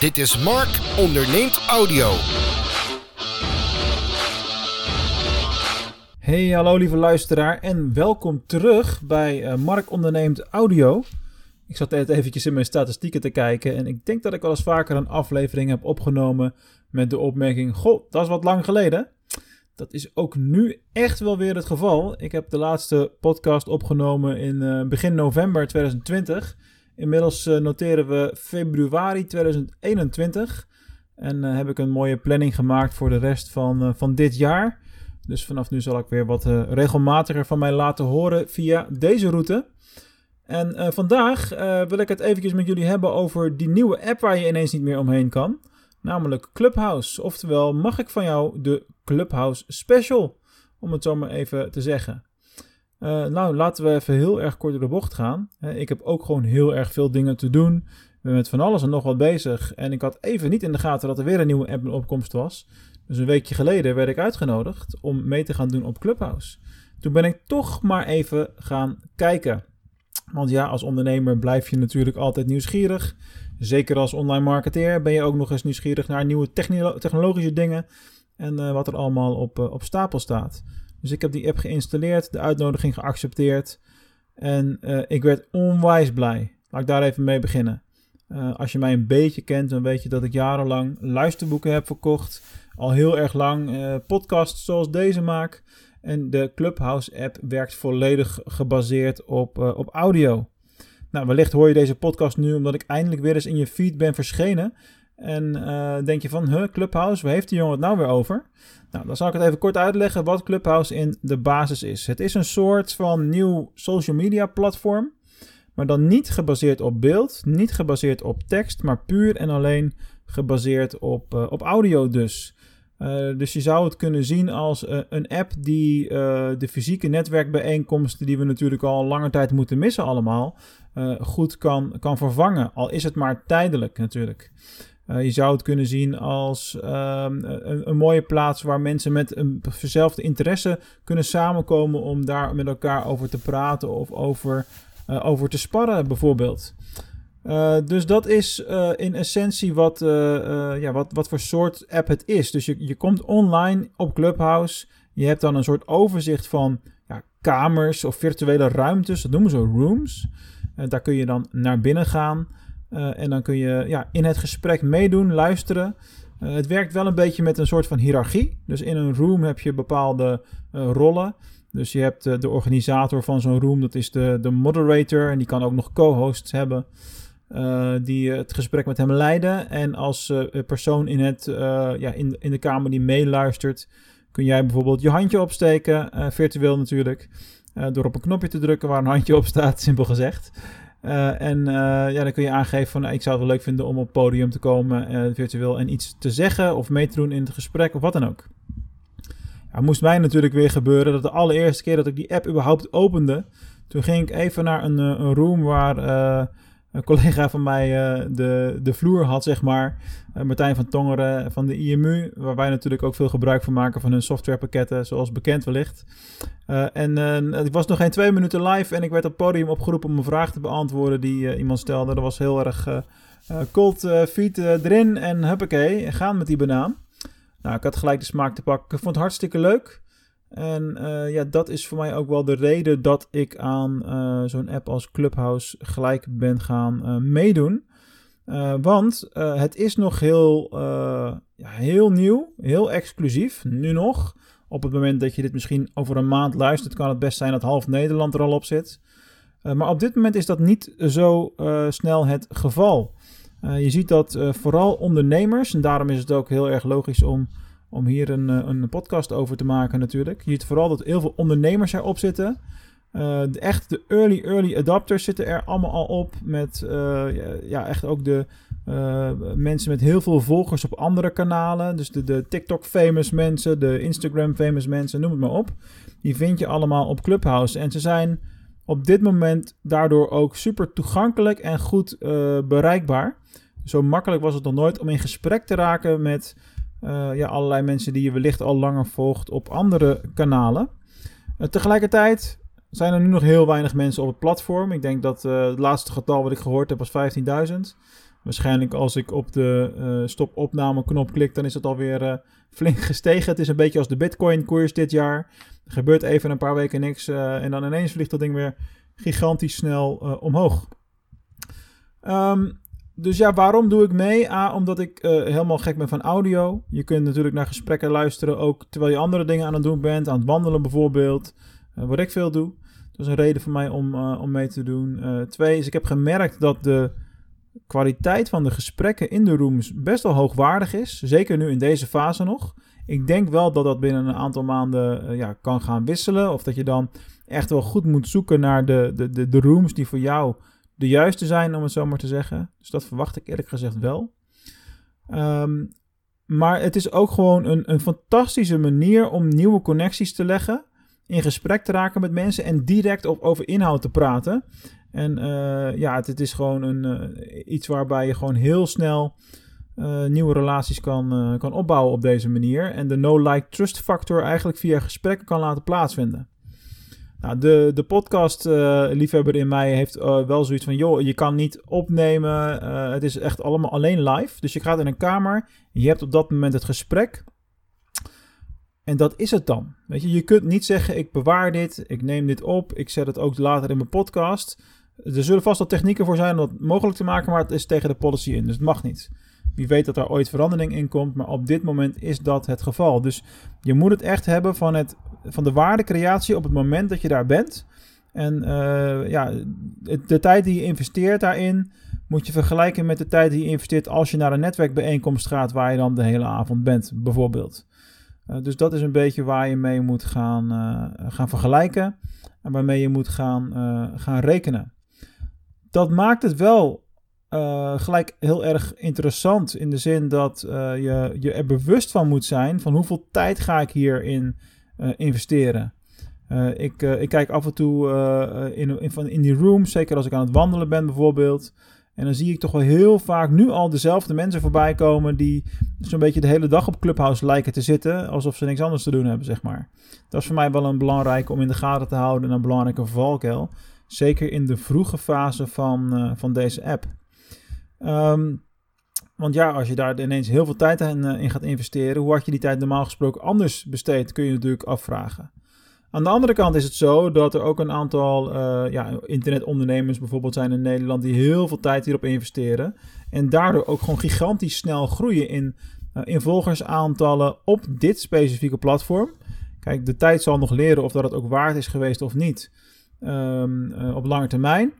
Dit is Mark onderneemt audio. Hey, hallo lieve luisteraar en welkom terug bij uh, Mark onderneemt audio. Ik zat net eventjes in mijn statistieken te kijken en ik denk dat ik wel eens vaker een aflevering heb opgenomen met de opmerking: Goh, dat is wat lang geleden. Dat is ook nu echt wel weer het geval. Ik heb de laatste podcast opgenomen in uh, begin november 2020. Inmiddels uh, noteren we februari 2021. En uh, heb ik een mooie planning gemaakt voor de rest van, van dit jaar. Dus vanaf nu zal ik weer wat regelmatiger van mij laten horen via deze route. En vandaag wil ik het eventjes met jullie hebben over die nieuwe app waar je ineens niet meer omheen kan namelijk Clubhouse. Oftewel, mag ik van jou de Clubhouse Special, om het zo maar even te zeggen. Uh, nou, laten we even heel erg kort door de bocht gaan. ik heb ook gewoon heel erg veel dingen te doen. Ik ben met van alles en nog wat bezig. En ik had even niet in de gaten dat er weer een nieuwe app in opkomst was. Dus een weekje geleden werd ik uitgenodigd om mee te gaan doen op Clubhouse. Toen ben ik toch maar even gaan kijken. Want ja, als ondernemer blijf je natuurlijk altijd nieuwsgierig. Zeker als online marketeer ben je ook nog eens nieuwsgierig naar nieuwe technologische dingen en uh, wat er allemaal op, uh, op stapel staat. Dus ik heb die app geïnstalleerd, de uitnodiging geaccepteerd en uh, ik werd onwijs blij. Laat ik daar even mee beginnen. als je mij een beetje kent, dan weet je dat ik jarenlang luisterboeken heb verkocht. Al heel erg lang podcasts zoals deze maak. En de Clubhouse app werkt volledig gebaseerd op, op audio. Nou, wellicht hoor je deze podcast nu omdat ik eindelijk weer eens in je feed ben verschenen. En uh, denk je van, huh, Clubhouse, waar heeft die jongen het nou weer over? Nou, dan zal ik het even kort uitleggen wat Clubhouse in de basis is. Het is een soort van nieuw social media platform. Maar dan niet gebaseerd op beeld, niet gebaseerd op tekst, maar puur en alleen gebaseerd op, uh, op audio dus. Uh, dus je zou het kunnen zien als een app die de fysieke netwerkbijeenkomsten, die we natuurlijk al lange tijd moeten missen allemaal, goed kan, kan vervangen. Al is het maar tijdelijk natuurlijk. Je zou het kunnen zien als ehm, een, mooie plaats waar mensen met een verzelfde interesse kunnen samenkomen om daar met elkaar over te praten of over, over te sparren bijvoorbeeld. Uh, dus dat is in essentie wat, ja, wat, wat voor soort app het is. Dus je, je komt online op Clubhouse. Je hebt dan een soort overzicht van ja, kamers of virtuele ruimtes. Dat noemen ze rooms. daar kun je dan naar binnen gaan. En dan kun je ja, in het gesprek meedoen, luisteren. het werkt wel een beetje met een soort van hiërarchie. Dus in een room heb je bepaalde rollen. Dus je hebt de organisator van zo'n room, dat is de, de moderator. En die kan ook nog co-hosts hebben. Die het gesprek met hem leiden. En als persoon in, het, ja, in, in de kamer die meeluistert, kun jij bijvoorbeeld je handje opsteken, virtueel natuurlijk, door op een knopje te drukken waar een handje op staat, simpel gezegd. En ja, dan kun je aangeven van ik zou het wel leuk vinden om op het podium te komen, virtueel, en iets te zeggen of mee te doen in het gesprek of wat dan ook. Ja, moest mij natuurlijk weer gebeuren dat de allereerste keer dat ik die app überhaupt opende, toen ging ik even naar een, een room waar een collega van mij uh, de, de vloer had, zeg maar. Uh, Martijn van Tongeren van de IMU, waar wij natuurlijk ook veel gebruik van maken van hun softwarepakketten, zoals bekend wellicht. Uh, en ik was nog geen twee minuten live en ik werd op het podium opgeroepen om een vraag te beantwoorden die iemand stelde. Dat was heel erg cold feet erin en huppakee, gaan met die banaan. Nou, ik had gelijk de smaak te pakken. Ik vond het hartstikke leuk. En uh, ja, dat is voor mij ook wel de reden dat ik aan uh, zo'n app als Clubhouse gelijk ben gaan uh, meedoen. want het is nog heel, heel nieuw, heel exclusief, nu nog. Op het moment dat je dit misschien over een maand luistert, kan het best zijn dat half Nederland er al op zit. maar op dit moment is dat niet zo snel het geval. je ziet dat vooral ondernemers, en daarom is het ook heel erg logisch om om hier een, eh, een podcast over te maken natuurlijk. Je ziet vooral dat heel veel ondernemers erop zitten. De, echt de early, early adopters zitten er allemaal al op. Met uh, ja, echt ook de mensen met heel veel volgers op andere kanalen. Dus de, de TikTok-famous mensen, de Instagram-famous mensen, noem het maar op. Die vind je allemaal op Clubhouse. En ze zijn op dit moment daardoor ook super toegankelijk en goed bereikbaar. Zo makkelijk was het nog nooit om in gesprek te raken met uh, ja, allerlei mensen die je wellicht al langer volgt op andere kanalen. Uh, tegelijkertijd zijn er nu nog heel weinig mensen op het platform. Ik denk dat uh, het laatste getal wat ik gehoord heb was 15.000. Waarschijnlijk als ik op de uh, stop opname knop klik, dan is het alweer flink gestegen. Het is een beetje als de bitcoin koers dit jaar. Er gebeurt even een paar weken niks en dan ineens vliegt dat ding weer gigantisch snel omhoog. Um, dus ja, waarom doe ik mee? A, omdat ik uh, helemaal gek ben van audio. Je kunt natuurlijk naar gesprekken luisteren, ook terwijl je andere dingen aan het doen bent. Aan het wandelen bijvoorbeeld, uh, wat ik veel doe. Dat is een reden voor mij om, uh, om mee te doen. twee is, ik heb gemerkt dat de kwaliteit van de gesprekken in de rooms best wel hoogwaardig is. Zeker nu in deze fase nog. Ik denk wel dat dat binnen een aantal maanden ja, kan gaan wisselen. Of dat je dan echt wel goed moet zoeken naar de, de, de rooms die voor jou de juiste zijn, om het zo maar te zeggen. Dus dat verwacht ik eerlijk gezegd wel. Ehm, maar het is ook gewoon een, een fantastische manier om nieuwe connecties te leggen. In gesprek te raken met mensen en direct op, over inhoud te praten. En uh, ja, het, is gewoon een, uh, iets waarbij je gewoon heel snel uh, nieuwe relaties kan, kan opbouwen op deze manier. En de no-like-trust factor eigenlijk via gesprekken kan laten plaatsvinden. Nou, de, de podcast-liefhebber in mij heeft uh, wel zoiets van: joh, je kan niet opnemen. Uh, het is echt allemaal alleen live. Dus je gaat in een kamer. Je hebt op dat moment het gesprek. En dat is het dan. Weet je, je kunt niet zeggen: ik bewaar dit, ik neem dit op, ik zet het ook later in mijn podcast. Er zullen vast wel technieken voor zijn om dat mogelijk te maken, maar het is tegen de policy in. Dus het mag niet. Wie weet dat er ooit verandering in komt, maar op dit moment is dat het geval. Dus je moet het echt hebben van, het, van de waardecreatie op het moment dat je daar bent. En uh, ja, de tijd die je investeert daarin moet je vergelijken met de tijd die je investeert als je naar een netwerkbijeenkomst gaat waar je dan de hele avond bent, bijvoorbeeld. Uh, dus dat is een beetje waar je mee moet gaan, uh, gaan vergelijken en waarmee je moet gaan, gaan rekenen. Dat maakt het wel uh, gelijk heel erg interessant in de zin dat uh, je, je er bewust van moet zijn van hoeveel tijd ga ik hierin uh, investeren. ik, ik kijk af en toe in, in, in die rooms, zeker als ik aan het wandelen ben bijvoorbeeld. En dan zie ik toch wel heel vaak nu al dezelfde mensen voorbij komen die zo'n beetje de hele dag op Clubhouse lijken te zitten, alsof ze niks anders te doen hebben, zeg maar. Dat is voor mij wel een belangrijk om in de gaten te houden en een belangrijke valkuil. Zeker in de vroege fase van, van deze app. Um, want ja, als je daar ineens heel veel tijd in, uh, in, gaat investeren, hoe had je die tijd normaal gesproken anders besteed, kun je natuurlijk afvragen. Aan de andere kant is het zo dat er ook een aantal uh, ja, internetondernemers bijvoorbeeld zijn in Nederland die heel veel tijd hierop investeren. En daardoor ook gewoon gigantisch snel groeien in, uh, in volgersaantallen op dit specifieke platform. Kijk, de tijd zal nog leren of dat het ook waard is geweest of niet um, op lange termijn.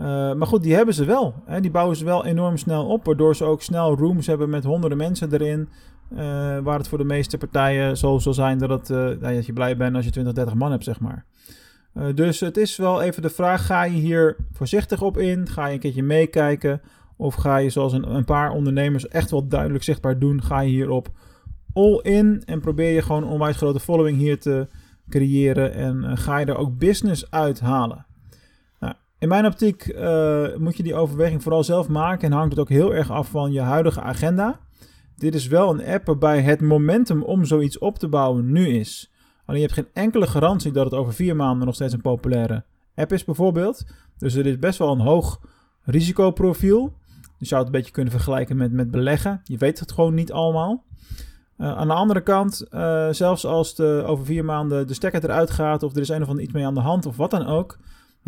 Uh, maar goed, die hebben ze wel. Hè? Die bouwen ze wel enorm snel op, waardoor ze ook snel rooms hebben met honderden mensen erin. Uh, waar het voor de meeste partijen zo zal zijn dat, het, uh, dat je blij bent als je 20, 30 man hebt, zeg maar. dus het is wel even de vraag: ga je hier voorzichtig op in? Ga je een keertje meekijken? Of ga je, zoals een, een paar ondernemers echt wel duidelijk zichtbaar doen, ga je hierop all in en probeer je gewoon een onwijs grote following hier te creëren en ga je er ook business uit halen? In mijn optiek uh, moet je die overweging vooral zelf maken en hangt het ook heel erg af van je huidige agenda. Dit is wel een app waarbij het momentum om zoiets op te bouwen nu is. Alleen je hebt geen enkele garantie dat het over vier maanden nog steeds een populaire app is, bijvoorbeeld. Dus het is best wel een hoog risicoprofiel. Je zou het een beetje kunnen vergelijken met, met beleggen. Je weet het gewoon niet allemaal. Uh, aan de andere kant, uh, zelfs als de, over vier maanden de stekker eruit gaat, of er is een of ander iets mee aan de hand, of wat dan ook,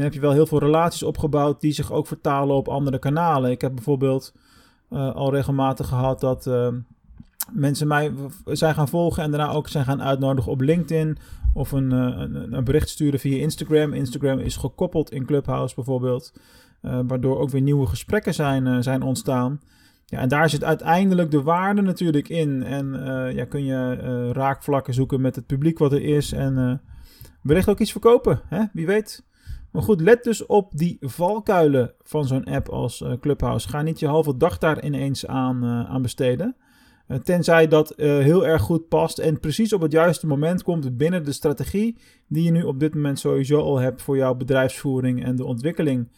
heb je wel heel veel relaties opgebouwd die zich ook vertalen op andere kanalen. Ik heb bijvoorbeeld uh, al regelmatig gehad dat uh, mensen mij zijn gaan volgen en daarna ook zijn gaan uitnodigen op LinkedIn of een, uh, een, een, bericht sturen via Instagram. Instagram is gekoppeld in Clubhouse bijvoorbeeld, waardoor ook weer nieuwe gesprekken zijn, zijn ontstaan. Ja, en daar zit uiteindelijk de waarde natuurlijk in. En ja, kun je raakvlakken zoeken met het publiek wat er is en wellicht ook iets verkopen. Hè? Wie weet. Maar goed, let dus op die valkuilen van zo'n app als uh, Clubhouse. Ga niet je halve dag daar ineens aan, uh, aan besteden. Uh, tenzij dat heel erg goed past en precies op het juiste moment komt binnen de strategie die je nu op dit moment sowieso al hebt voor jouw bedrijfsvoering en de ontwikkeling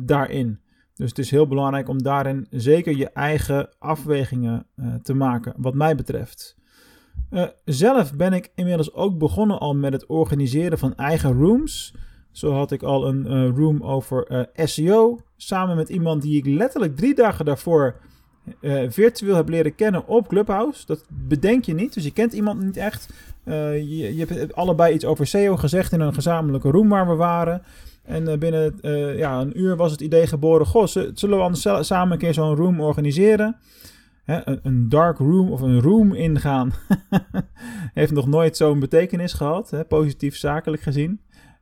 daarin. Dus het is heel belangrijk om daarin zeker je eigen afwegingen te maken, wat mij betreft. zelf ben ik inmiddels ook begonnen al met het organiseren van eigen rooms. Zo had ik al een uh, room over eh, SEO, samen met iemand die ik letterlijk drie dagen daarvoor uh, virtueel heb leren kennen op Clubhouse. Dat bedenk je niet, dus je kent iemand niet echt. Je, je, hebt allebei iets over SEO gezegd in een gezamenlijke room waar we waren. En binnen ja, een uur was het idee geboren: Goh, zullen we anders samen een keer zo'n room organiseren? Hè, een, een, dark room of een room ingaan heeft nog nooit zo'n betekenis gehad, hè, positief zakelijk gezien.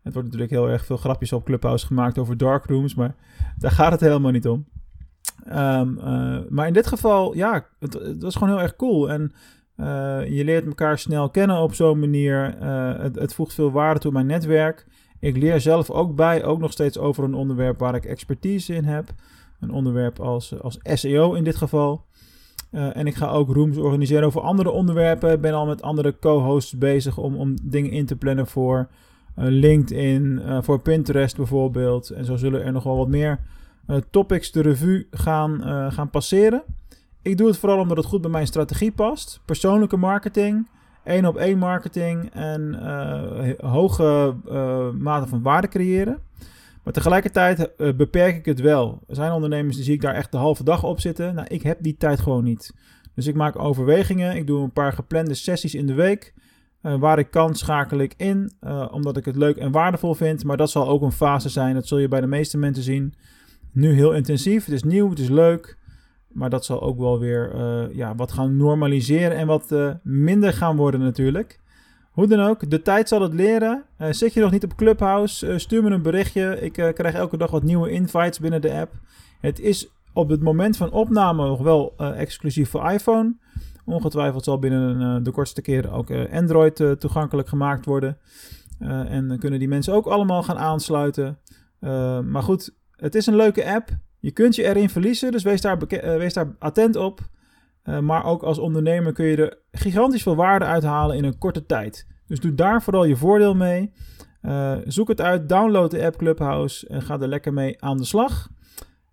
Het wordt natuurlijk heel erg veel grapjes op Clubhouse gemaakt over dark rooms, maar daar gaat het helemaal niet om. Um, uh, maar in dit geval, ja, het, was gewoon heel erg cool. En uh, je leert elkaar snel kennen op zo'n manier. Uh, het, het, voegt veel waarde toe mijn netwerk. Ik leer zelf ook bij, ook nog steeds over een onderwerp waar ik expertise in heb. Een onderwerp als, als SEO in dit geval. en ik ga ook rooms organiseren over andere onderwerpen. Ik ben al met andere co-hosts bezig om, om dingen in te plannen voor LinkedIn, voor Pinterest bijvoorbeeld. En zo zullen er nog wel wat meer uh, topics de revue gaan, uh, gaan passeren. Ik doe het vooral omdat het goed bij mijn strategie past. Persoonlijke marketing, één op één marketing en uh, hoge mate van waarde creëren. Maar tegelijkertijd beperk ik het wel. Er zijn ondernemers die zie ik daar echt de halve dag op zitten. Nou, ik heb die tijd gewoon niet. Dus ik maak overwegingen. Ik doe een paar geplande sessies in de week. Waar ik kan, schakel ik in. omdat ik het leuk en waardevol vind. Maar dat zal ook een fase zijn. Dat zul je bij de meeste mensen zien nu heel intensief. Het is nieuw, het is leuk. Maar dat zal ook wel weer uh, ja, wat gaan normaliseren en wat minder gaan worden natuurlijk. Hoe dan ook, de tijd zal het leren. Zit je nog niet op Clubhouse, stuur me een berichtje. Ik krijg elke dag wat nieuwe invites binnen de app. Het is op het moment van opname nog wel exclusief voor iPhone. Ongetwijfeld zal binnen de kortste keren ook Android toegankelijk gemaakt worden. en dan kunnen die mensen ook allemaal gaan aansluiten. maar goed, het is een leuke app. Je kunt je erin verliezen, dus wees daar, wees daar attent op. Maar ook als ondernemer kun je er gigantisch veel waarde uithalen in een korte tijd. Dus doe daar vooral je voordeel mee. Zoek het uit, download de app Clubhouse en ga er lekker mee aan de slag.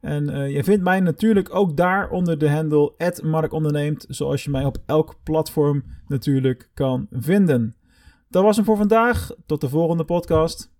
En je vindt mij natuurlijk ook daar onder de handle @markonderneemt, zoals je mij op elk platform natuurlijk kan vinden. Dat was hem voor vandaag. Tot de volgende podcast.